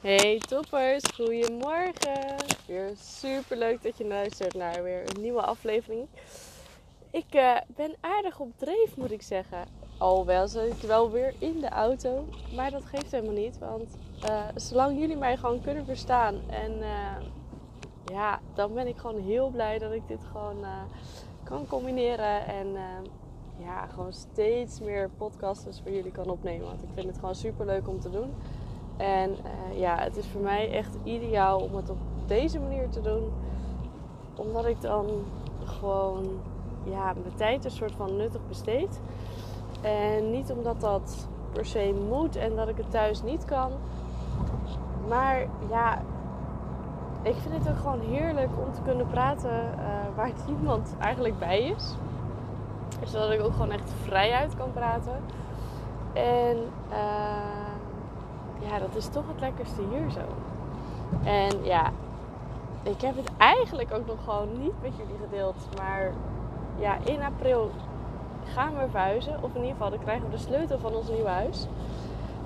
Hey toppers, goedemorgen. Weer super leuk dat je luistert naar weer een nieuwe aflevering. Ik uh, ben aardig op dreef moet ik zeggen. Alhoewel zit ik wel weer in de auto. Maar dat geeft helemaal niet. Want uh, zolang jullie mij gewoon kunnen verstaan. En uh, ja, dan ben ik gewoon heel blij dat ik dit gewoon kan combineren. En ja, gewoon steeds meer podcasts voor jullie kan opnemen. Want ik vind het gewoon super leuk om te doen. En uh, ja, het is voor mij echt ideaal om het op deze manier te doen. Omdat ik dan gewoon ja, mijn tijd een soort van nuttig besteed. En niet omdat dat per se moet en dat ik het thuis niet kan. Maar ja, ik vind het ook gewoon heerlijk om te kunnen praten uh, waar niemand eigenlijk bij is. Zodat ik ook gewoon echt vrijuit kan praten. En uh, ja, dat is toch het lekkerste hier zo. En ja, ik heb het eigenlijk ook nog gewoon niet met jullie gedeeld. Maar ja, in april gaan we verhuizen. Of in ieder geval, dan krijgen we de sleutel van ons nieuwe huis.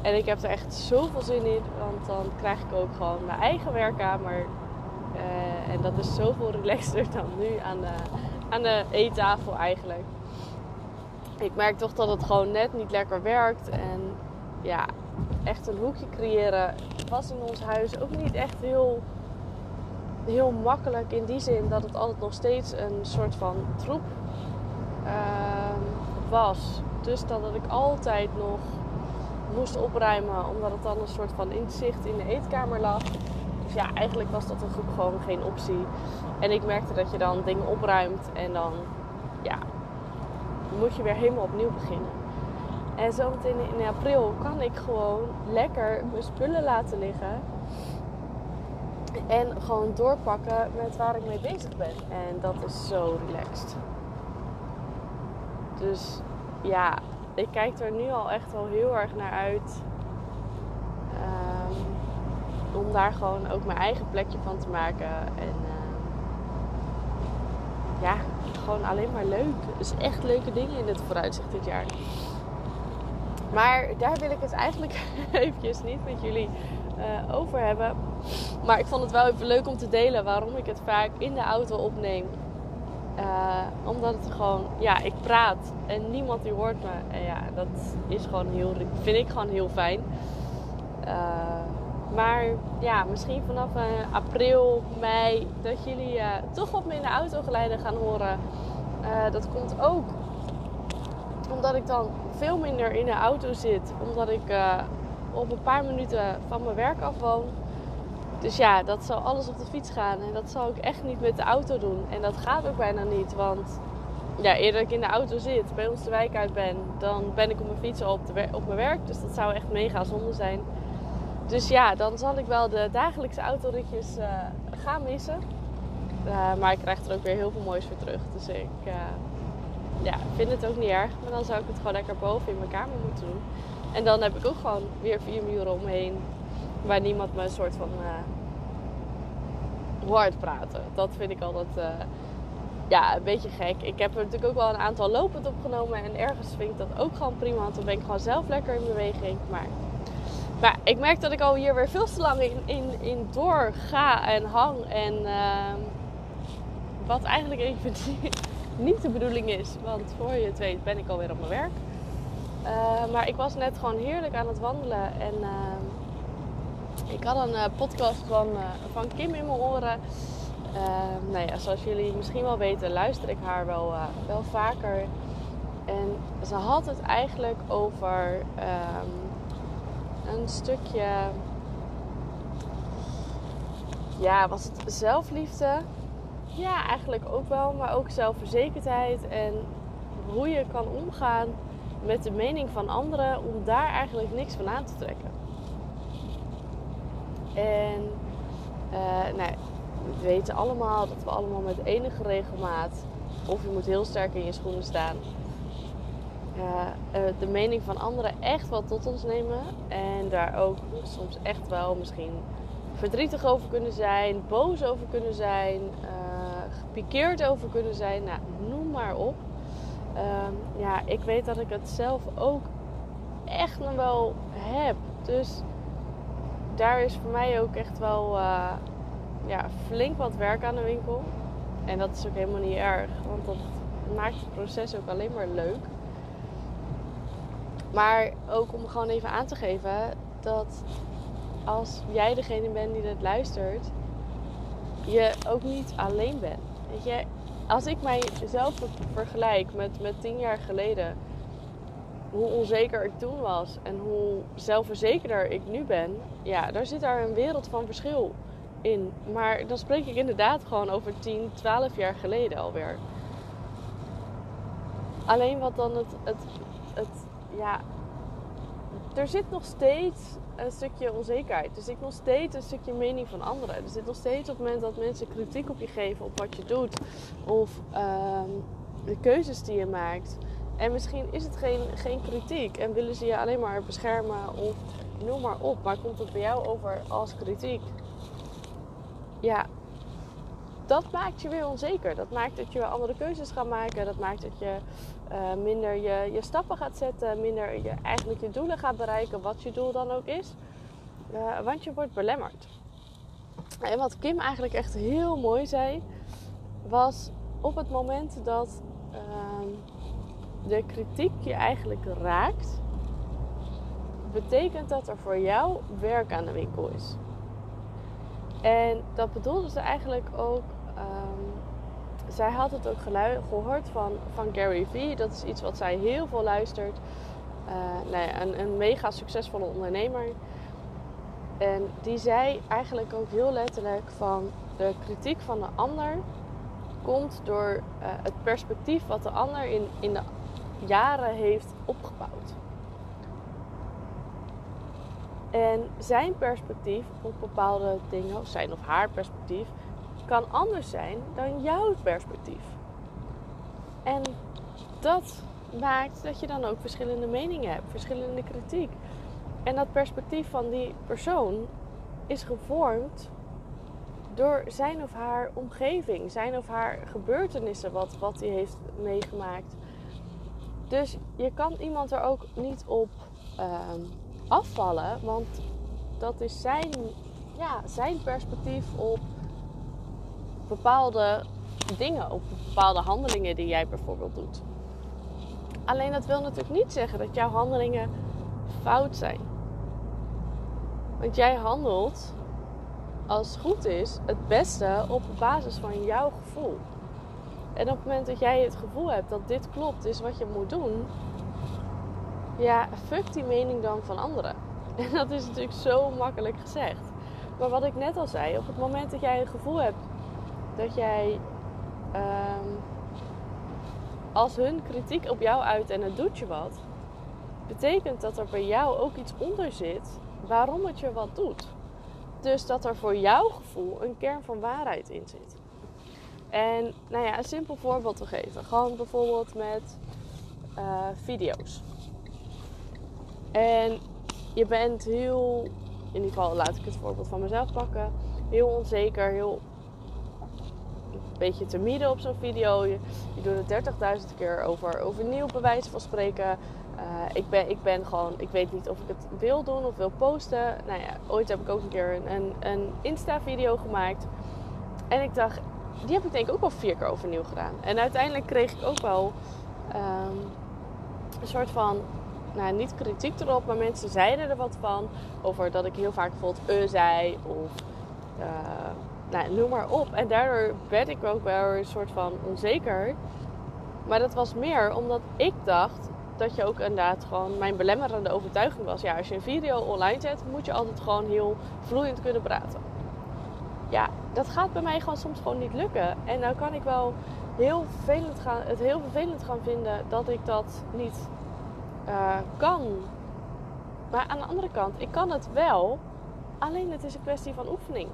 En ik heb er echt zoveel zin in. Want dan krijg ik ook gewoon mijn eigen werkkamer. Uh, en dat is zoveel relaxter dan nu aan de, aan de eettafel eigenlijk. Ik merk toch dat het gewoon net niet lekker werkt. En ja, echt een hoekje creëren was in ons huis ook niet echt heel, heel makkelijk. In die zin dat het altijd nog steeds een soort van troep uh, was. Dus dat ik altijd nog moest opruimen, omdat het dan een soort van inzicht in de eetkamer lag. Dus ja, eigenlijk was dat een groep gewoon geen optie. En ik merkte dat je dan dingen opruimt en dan ja, moet je weer helemaal opnieuw beginnen. En zometeen in april kan ik gewoon lekker mijn spullen laten liggen. En gewoon doorpakken met waar ik mee bezig ben. En dat is zo relaxed. Dus ja, ik kijk er nu al echt wel heel erg naar uit. Um, om daar gewoon ook mijn eigen plekje van te maken. En uh, ja, gewoon alleen maar leuk. Dus echt leuke dingen in het vooruitzicht dit jaar. Maar daar wil ik het eigenlijk eventjes niet met jullie uh, over hebben. Maar ik vond het wel even leuk om te delen waarom ik het vaak in de auto opneem. Uh, omdat het gewoon, ja, ik praat en niemand die hoort me. En ja, dat is gewoon heel, vind ik gewoon heel fijn. Uh, maar ja, misschien vanaf april, mei, dat jullie toch wat meer in de auto geleiden gaan horen. dat komt ook omdat ik dan veel minder in de auto zit. Omdat ik uh, op een paar minuten van mijn werk af woon. Dus ja, dat zal alles op de fiets gaan. En dat zal ik echt niet met de auto doen. En dat gaat ook bijna niet. Want ja, eerder ik in de auto zit, bij ons de wijk uit ben, dan ben ik op mijn fiets op, de, op mijn werk. Dus dat zou echt mega zonde zijn. Dus ja, dan zal ik wel de dagelijkse autoritjes uh, gaan missen. Uh, maar ik krijg er ook weer heel veel moois voor terug. Dus ik, ja, vind het ook niet erg. Maar dan zou ik het gewoon lekker boven in mijn kamer moeten doen. En dan heb ik ook gewoon weer vier muren omheen. Waar niemand me een soort van uh, hoort praten. Dat vind ik altijd uh, ja, een beetje gek. Ik heb er natuurlijk ook wel een aantal lopend opgenomen. En ergens vind ik dat ook gewoon prima. Want dan ben ik gewoon zelf lekker in beweging. Maar, maar ik merk dat ik al hier weer veel te lang in, in, in door ga en hang. En uh, wat eigenlijk even niet de bedoeling is. Want voor je het weet ben ik alweer op mijn werk. Uh, maar ik was net gewoon heerlijk aan het wandelen. En uh, ik had een uh, podcast van, van Kim in mijn oren. nou ja, zoals jullie misschien wel weten, luister ik haar wel, wel vaker. En ze had het eigenlijk over um, een stukje. Ja, was het zelfliefde? Ja, eigenlijk ook wel, maar ook zelfverzekerdheid en hoe je kan omgaan met de mening van anderen om daar eigenlijk niks van aan te trekken. En uh, nou, we weten allemaal dat we allemaal met enige regelmaat, of je moet heel sterk in je schoenen staan, uh, uh, de mening van anderen echt wel tot ons nemen. En daar ook soms echt wel misschien verdrietig over kunnen zijn, boos over kunnen zijn gepikeerd over kunnen zijn. Nou, noem maar op. Um, ja, ik weet dat ik het zelf ook echt nog wel heb. Dus daar is voor mij ook echt wel uh, ja, flink wat werk aan de winkel. En dat is ook helemaal niet erg, want dat maakt het proces ook alleen maar leuk. Maar ook om gewoon even aan te geven dat als jij degene bent die dit luistert, je ook niet alleen bent. Weet je, als ik mijzelf vergelijk met, met tien jaar geleden, hoe onzeker ik toen was en hoe zelfverzekerder ik nu ben, ja, daar zit daar een wereld van verschil in. Maar dan spreek ik inderdaad gewoon over 10, 12 jaar geleden alweer. Alleen wat dan het, het, het ja, er zit nog steeds een stukje onzekerheid. Er zit nog steeds een stukje mening van anderen. Er zit nog steeds op het moment dat mensen kritiek op je geven op wat je doet. Of ehm, de keuzes die je maakt. En misschien is het geen, geen kritiek en willen ze je alleen maar beschermen of noem maar op. Maar komt het bij jou over als kritiek? Ja, dat maakt je weer onzeker. Dat maakt dat je andere keuzes gaat maken. Dat maakt dat je uh, minder je, je stappen gaat zetten. Minder je, eigenlijk je doelen gaat bereiken. Wat je doel dan ook is. Uh, want je wordt belemmerd. En wat Kim eigenlijk echt heel mooi zei. Was op het moment dat uh, de kritiek je eigenlijk raakt. Betekent dat er voor jou werk aan de winkel is. En dat bedoelde ze eigenlijk ook. Um, zij had het ook gehoord van, van Gary Vee. Dat is iets wat zij heel veel luistert. Uh, nou een, een mega succesvolle ondernemer. En die zei eigenlijk ook heel letterlijk van de kritiek van de ander komt door uh, het perspectief wat de ander in, in de jaren heeft opgebouwd. En zijn perspectief op bepaalde dingen, zijn of haar perspectief, kan anders zijn dan jouw perspectief. En dat maakt dat je dan ook verschillende meningen hebt, verschillende kritiek. En dat perspectief van die persoon is gevormd door zijn of haar omgeving, zijn of haar gebeurtenissen, wat, wat heeft meegemaakt. Dus je kan iemand er ook niet op uh, afvallen. Want dat is zijn, ja, zijn perspectief op bepaalde dingen, op bepaalde handelingen die jij bijvoorbeeld doet. Alleen dat wil natuurlijk niet zeggen dat jouw handelingen fout zijn. Want jij handelt, als goed is, het beste op basis van jouw gevoel. En op het moment dat jij het gevoel hebt dat dit klopt, is wat je moet doen, ja, fuck die mening dan van anderen. En dat is natuurlijk zo makkelijk gezegd. Maar wat ik net al zei, op het moment dat jij het gevoel hebt dat jij ehm, als hun kritiek op jou uit en het doet je wat, betekent dat er bij jou ook iets onder zit waarom het je wat doet. Dus dat er voor jouw gevoel een kern van waarheid in zit. En nou ja, een simpel voorbeeld te geven. Gewoon bijvoorbeeld met uh, video's. En je bent heel, in ieder geval laat ik het voorbeeld van mezelf pakken, heel onzeker, heel een beetje te op zo'n video. Je, doet het 30.000 keer over, overnieuw, bij wijze van spreken. Uh, ik, ben, ik ben gewoon, ik weet niet of ik het wil doen of wil posten. Nou ja, ooit heb ik ook een keer een, een, Insta-video gemaakt. En ik dacht, die heb ik denk ik ook wel vier keer overnieuw gedaan. En uiteindelijk kreeg ik ook wel um, een soort van nou, niet kritiek erop, maar mensen zeiden er wat van. Over dat ik heel vaak bijvoorbeeld e zei of uh, nou, noem maar op. En daardoor werd ik ook wel een soort van onzeker. Maar dat was meer omdat ik dacht dat je ook inderdaad gewoon mijn belemmerende overtuiging was. Ja, als je een video online zet, moet je altijd gewoon heel vloeiend kunnen praten. Ja, dat gaat bij mij gewoon soms gewoon niet lukken. En dan kan ik wel heel vervelend gaan, het heel vervelend gaan vinden dat ik dat niet uh, kan. Maar aan de andere kant, ik kan het wel. Alleen het is een kwestie van oefening.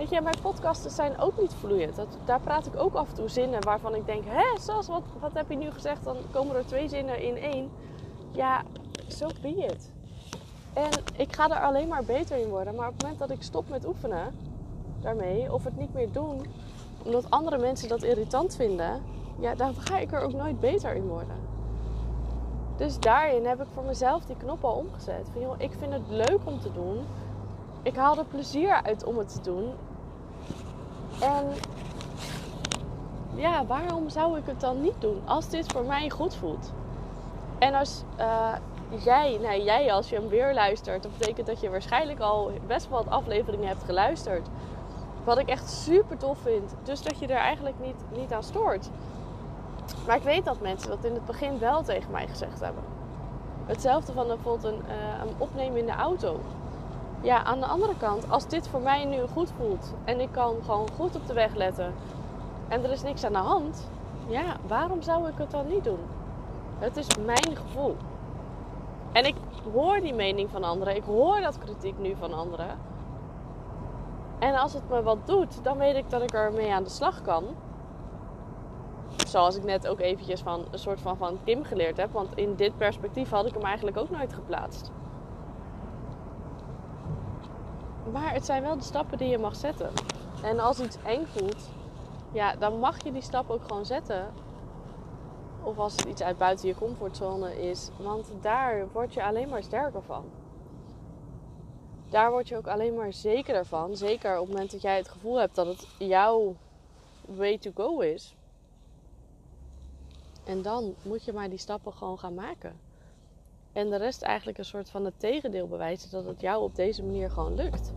Weet je, mijn podcasten zijn ook niet vloeiend. Dat, daar praat ik ook af en toe zinnen waarvan ik denk... Hé, zoals wat, wat heb je nu gezegd? Dan komen er twee zinnen in één. Ja, zo so be it. En ik ga er alleen maar beter in worden. Maar op het moment dat ik stop met oefenen daarmee... of het niet meer doen... omdat andere mensen dat irritant vinden... ja, dan ga ik er ook nooit beter in worden. Dus daarin heb ik voor mezelf die knop al omgezet. Van joh, ik vind het leuk om te doen. ik haal er plezier uit om het te doen. En ja, waarom zou ik het dan niet doen als dit voor mij goed voelt? En als uh, jij, nou jij als je hem weer luistert, dat betekent dat je waarschijnlijk al best wel wat afleveringen hebt geluisterd. Wat ik echt super tof vind. Dus dat je er eigenlijk niet, niet aan stoort. Maar ik weet dat mensen dat in het begin wel tegen mij gezegd hebben. Hetzelfde van bijvoorbeeld een, uh, een opnemen in de auto. Ja, aan de andere kant, als dit voor mij nu goed voelt en ik kan gewoon goed op de weg letten en er is niks aan de hand, ja, waarom zou ik het dan niet doen? Het is mijn gevoel. En ik hoor die mening van anderen, ik hoor dat kritiek nu van anderen. En als het me wat doet, dan weet ik dat ik ermee aan de slag kan. Zoals ik net ook eventjes van een soort van van Kim geleerd heb. Want in dit perspectief had ik hem eigenlijk ook nooit geplaatst. Maar het zijn wel de stappen die je mag zetten. En als iets eng voelt, ja, dan mag je die stap ook gewoon zetten. Of als het iets uit buiten je comfortzone is. Want daar word je alleen maar sterker van. Daar word je ook alleen maar zekerder van. Zeker op het moment dat jij het gevoel hebt dat het jouw way to go is. En dan moet je maar die stappen gewoon gaan maken. En de rest eigenlijk een soort van het tegendeel bewijzen dat het jou op deze manier gewoon lukt.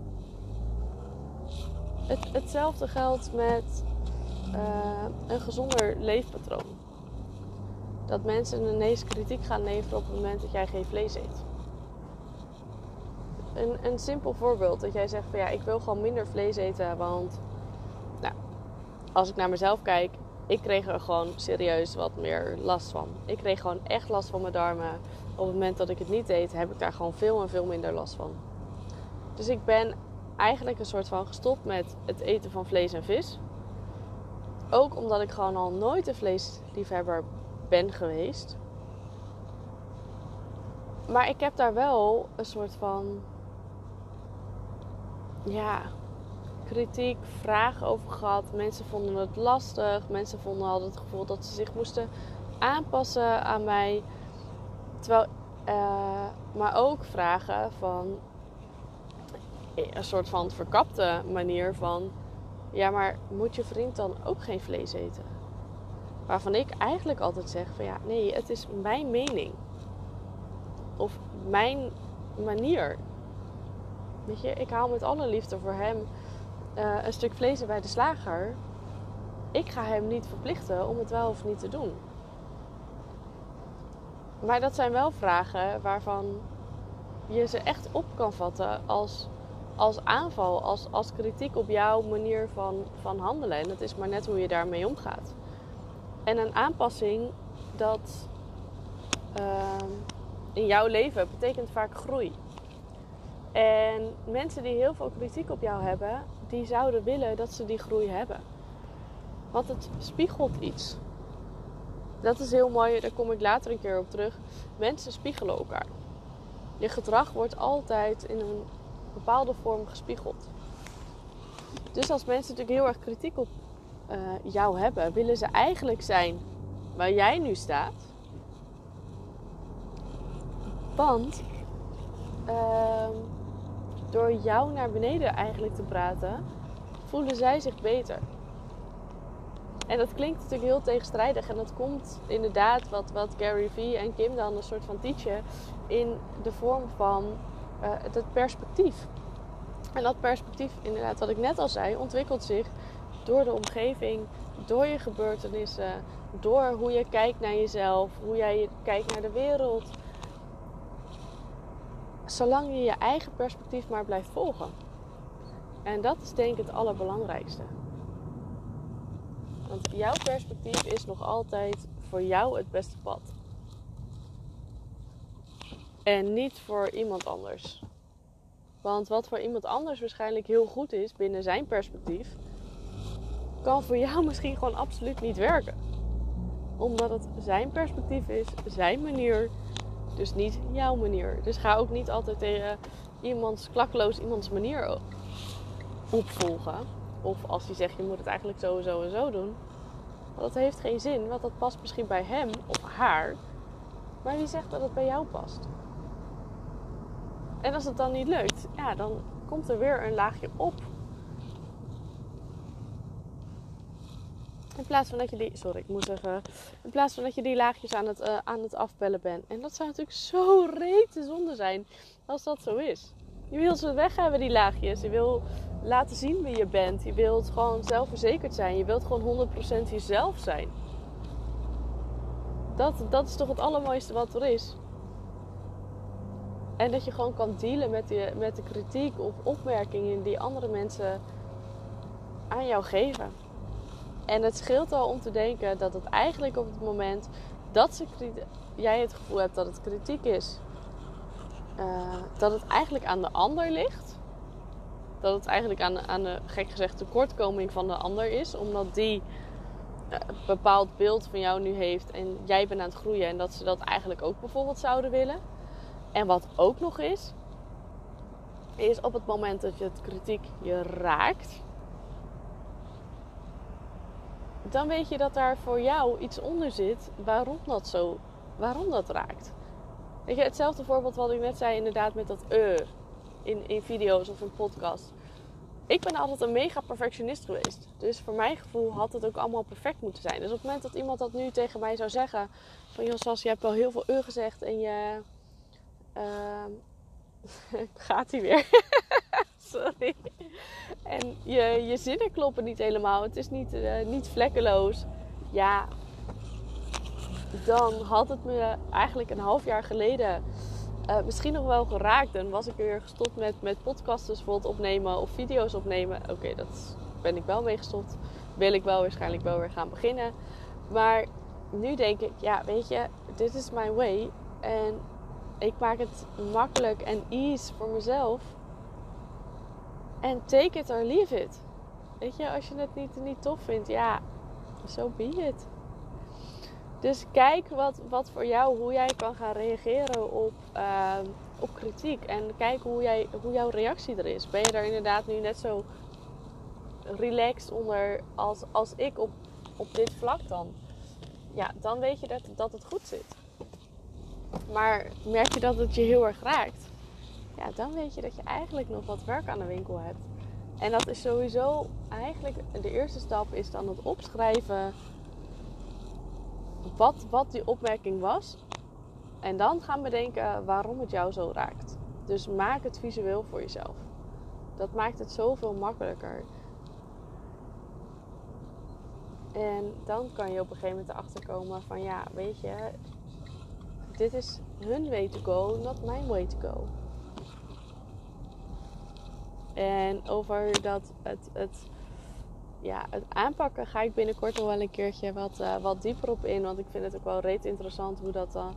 Het, hetzelfde geldt met uh, een gezonder leefpatroon. Dat mensen ineens kritiek gaan leveren op het moment dat jij geen vlees eet. Een, een simpel voorbeeld dat jij zegt van ja, ik wil gewoon minder vlees eten, want nou, als ik naar mezelf kijk, ik kreeg er gewoon serieus wat meer last van. Ik kreeg gewoon echt last van mijn darmen. Op het moment dat ik het niet eet, heb ik daar gewoon veel en veel minder last van. Dus ik ben eigenlijk een soort van gestopt met het eten van vlees en vis. Ook omdat ik gewoon al nooit een vleesliefhebber ben geweest. Maar ik heb daar wel een soort van. Ja, kritiek, vragen over gehad. Mensen vonden het lastig. Mensen vonden altijd het gevoel dat ze zich moesten aanpassen aan mij. Terwijl, uh, maar ook vragen van een soort van verkapte manier van: ja, maar moet je vriend dan ook geen vlees eten? Waarvan ik eigenlijk altijd zeg van ja, nee, het is mijn mening. Of mijn manier. Weet je, ik haal met alle liefde voor hem uh, een stuk vlees bij de slager. Ik ga hem niet verplichten om het wel of niet te doen. Maar dat zijn wel vragen waarvan je ze echt op kan vatten als, als aanval, als, als kritiek op jouw manier van, van handelen. En het is maar net hoe je daarmee omgaat. En een aanpassing dat uh, in jouw leven betekent vaak groei. En mensen die heel veel kritiek op jou hebben, die zouden willen dat ze die groei hebben. Want het spiegelt iets. Dat is heel mooi, daar kom ik later een keer op terug. Mensen spiegelen elkaar. Je gedrag wordt altijd in een bepaalde vorm gespiegeld. Dus als mensen natuurlijk heel erg kritiek op uh, jou hebben, willen ze eigenlijk zijn waar jij nu staat. Want uh, door jou naar beneden eigenlijk te praten, voelen zij zich beter. En dat klinkt natuurlijk heel tegenstrijdig. En dat komt inderdaad wat, wat Gary Vee en Kim dan een soort van teachen in de vorm van uh, het perspectief. En dat perspectief, inderdaad, wat ik net al zei, ontwikkelt zich door de omgeving, door je gebeurtenissen, door hoe je kijkt naar jezelf, hoe jij kijkt naar de wereld, zolang je je eigen perspectief maar blijft volgen. En dat is denk ik het allerbelangrijkste. Want jouw perspectief is nog altijd voor jou het beste pad. En niet voor iemand anders. Want wat voor iemand anders waarschijnlijk heel goed is binnen zijn perspectief, kan voor jou misschien gewoon absoluut niet werken. Omdat het zijn perspectief is, zijn manier, dus niet jouw manier. Dus ga ook niet altijd tegen iemands klakloos iemands manier opvolgen. Of als hij zegt je moet het eigenlijk zo en zo en zo doen. Dat heeft geen zin, want dat past misschien bij hem of haar. Maar wie zegt dat het bij jou past? En als het dan niet lukt, ja, dan komt er weer een laagje op. In plaats van dat je die, sorry, ik moet zeggen, in plaats van dat je die laagjes aan het, uh, aan het afbellen bent. En dat zou natuurlijk zo rete zonde zijn als dat zo is. Je wilt ze weg hebben, die laagjes. Je wil laten zien wie je bent. Je wilt gewoon zelfverzekerd zijn. Je wilt gewoon 100% jezelf zijn. Dat, dat is toch het allermooiste wat er is. En dat je gewoon kan dealen met, die, met de kritiek of opmerkingen die andere mensen aan jou geven. En het scheelt al om te denken dat het eigenlijk op het moment dat ze jij het gevoel hebt dat het kritiek is, uh, dat het eigenlijk aan de ander ligt. Dat het eigenlijk aan, aan de, gek gezegd, tekortkoming van de ander is. Omdat die een bepaald beeld van jou nu heeft en jij bent aan het groeien. En dat ze dat eigenlijk ook bijvoorbeeld zouden willen. En wat ook nog is, is op het moment dat je het kritiek je raakt. Dan weet je dat daar voor jou iets onder zit waarom dat zo, waarom dat raakt. Weet je, hetzelfde voorbeeld wat ik net zei, inderdaad, met dat uh in, in video's of een podcast. Ik ben altijd een mega perfectionist geweest. Dus voor mijn gevoel had het ook allemaal perfect moeten zijn. Dus op het moment dat iemand dat nu tegen mij zou zeggen: van joh, Sas, je hebt wel heel veel uh gezegd en je. Uh, gaat hij weer? Sorry. En je, je zinnen kloppen niet helemaal. Het is niet, uh, niet vlekkeloos. Ja, dan had het me eigenlijk een half jaar geleden uh, misschien nog wel geraakt. En was ik weer gestopt met, met podcasts bijvoorbeeld opnemen of video's opnemen. Oké, dat ben ik wel mee gestopt. Wil ik wel waarschijnlijk wel weer gaan beginnen. Maar nu denk ik, ja, weet je, dit is my way. En ik maak het makkelijk en ease voor mezelf. En take it or leave it. Weet je, als je het niet, niet tof vindt, ja, so be it. Dus kijk wat, wat voor jou, hoe jij kan gaan reageren op, ehm, op kritiek. En kijk hoe, jij, hoe jouw reactie er is. Ben je er inderdaad nu net zo relaxed onder als, als ik op, op dit vlak dan? Ja, dan weet je dat, dat het goed zit. Maar merk je dat het je heel erg raakt? Ja, dan weet je dat je eigenlijk nog wat werk aan de winkel hebt. En dat is sowieso eigenlijk de eerste stap is dan het opschrijven wat, wat die opmerking was. En dan gaan bedenken waarom het jou zo raakt. Dus maak het visueel voor jezelf. Dat maakt het zoveel makkelijker. En dan kan je op een gegeven moment erachter komen van ja, weet je, dit is hun way to go, not my way to go. En over dat het, het ja, het aanpakken ga ik binnenkort nog wel een keertje wat, uh, wat dieper op in. Want ik vind het ook wel reet interessant hoe dat dan,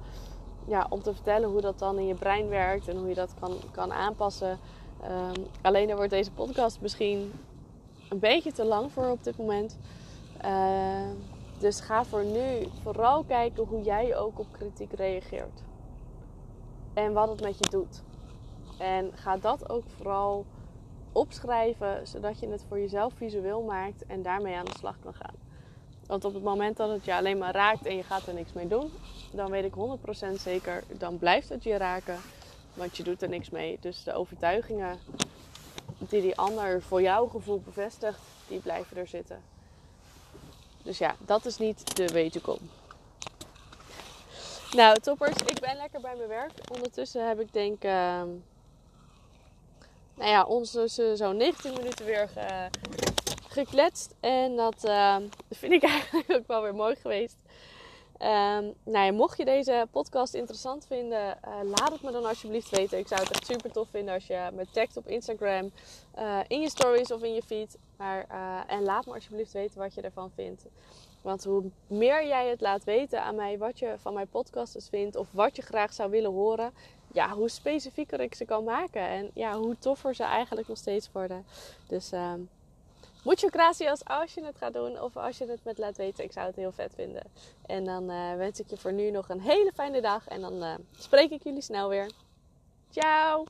ja, om te vertellen hoe dat dan in je brein werkt en hoe je dat kan, kan aanpassen. Um, alleen daar wordt deze podcast misschien een beetje te lang voor op dit moment. Uh, dus ga voor nu vooral kijken hoe jij ook op kritiek reageert. En wat het met je doet. En ga dat ook vooral opschrijven, zodat je het voor jezelf visueel maakt en daarmee aan de slag kan gaan. Want op het moment dat het je alleen maar raakt en je gaat er niks mee doen, dan weet ik 100% zeker, dan blijft het je raken, want je doet er niks mee. Dus de overtuigingen die die ander voor jouw gevoel bevestigt, die blijven er zitten. Dus ja, dat is niet de way to. Nou, toppers, ik ben lekker bij mijn werk. Ondertussen heb ik denk... Uh, nou ja, ons dus zo'n 19 minuten weer ge, gekletst. En dat uh, vind ik eigenlijk ook wel weer mooi geweest. Um, nou ja, mocht je deze podcast interessant vinden, uh, laat het me dan alsjeblieft weten. Ik zou het echt super tof vinden als je me tagt op Instagram, uh, in je stories of in je feed. Maar, uh, en laat me alsjeblieft weten wat je ervan vindt. Want hoe meer jij het laat weten aan mij wat je van mijn podcasts vindt of wat je graag zou willen horen, ja, hoe specifieker ik ze kan maken. En ja, hoe toffer ze eigenlijk nog steeds worden. Dus uh, mucho gracias als je het gaat doen of als je het met laat weten. Ik zou het heel vet vinden. En dan uh, wens ik je voor nu nog een hele fijne dag. En dan uh, spreek ik jullie snel weer. Ciao!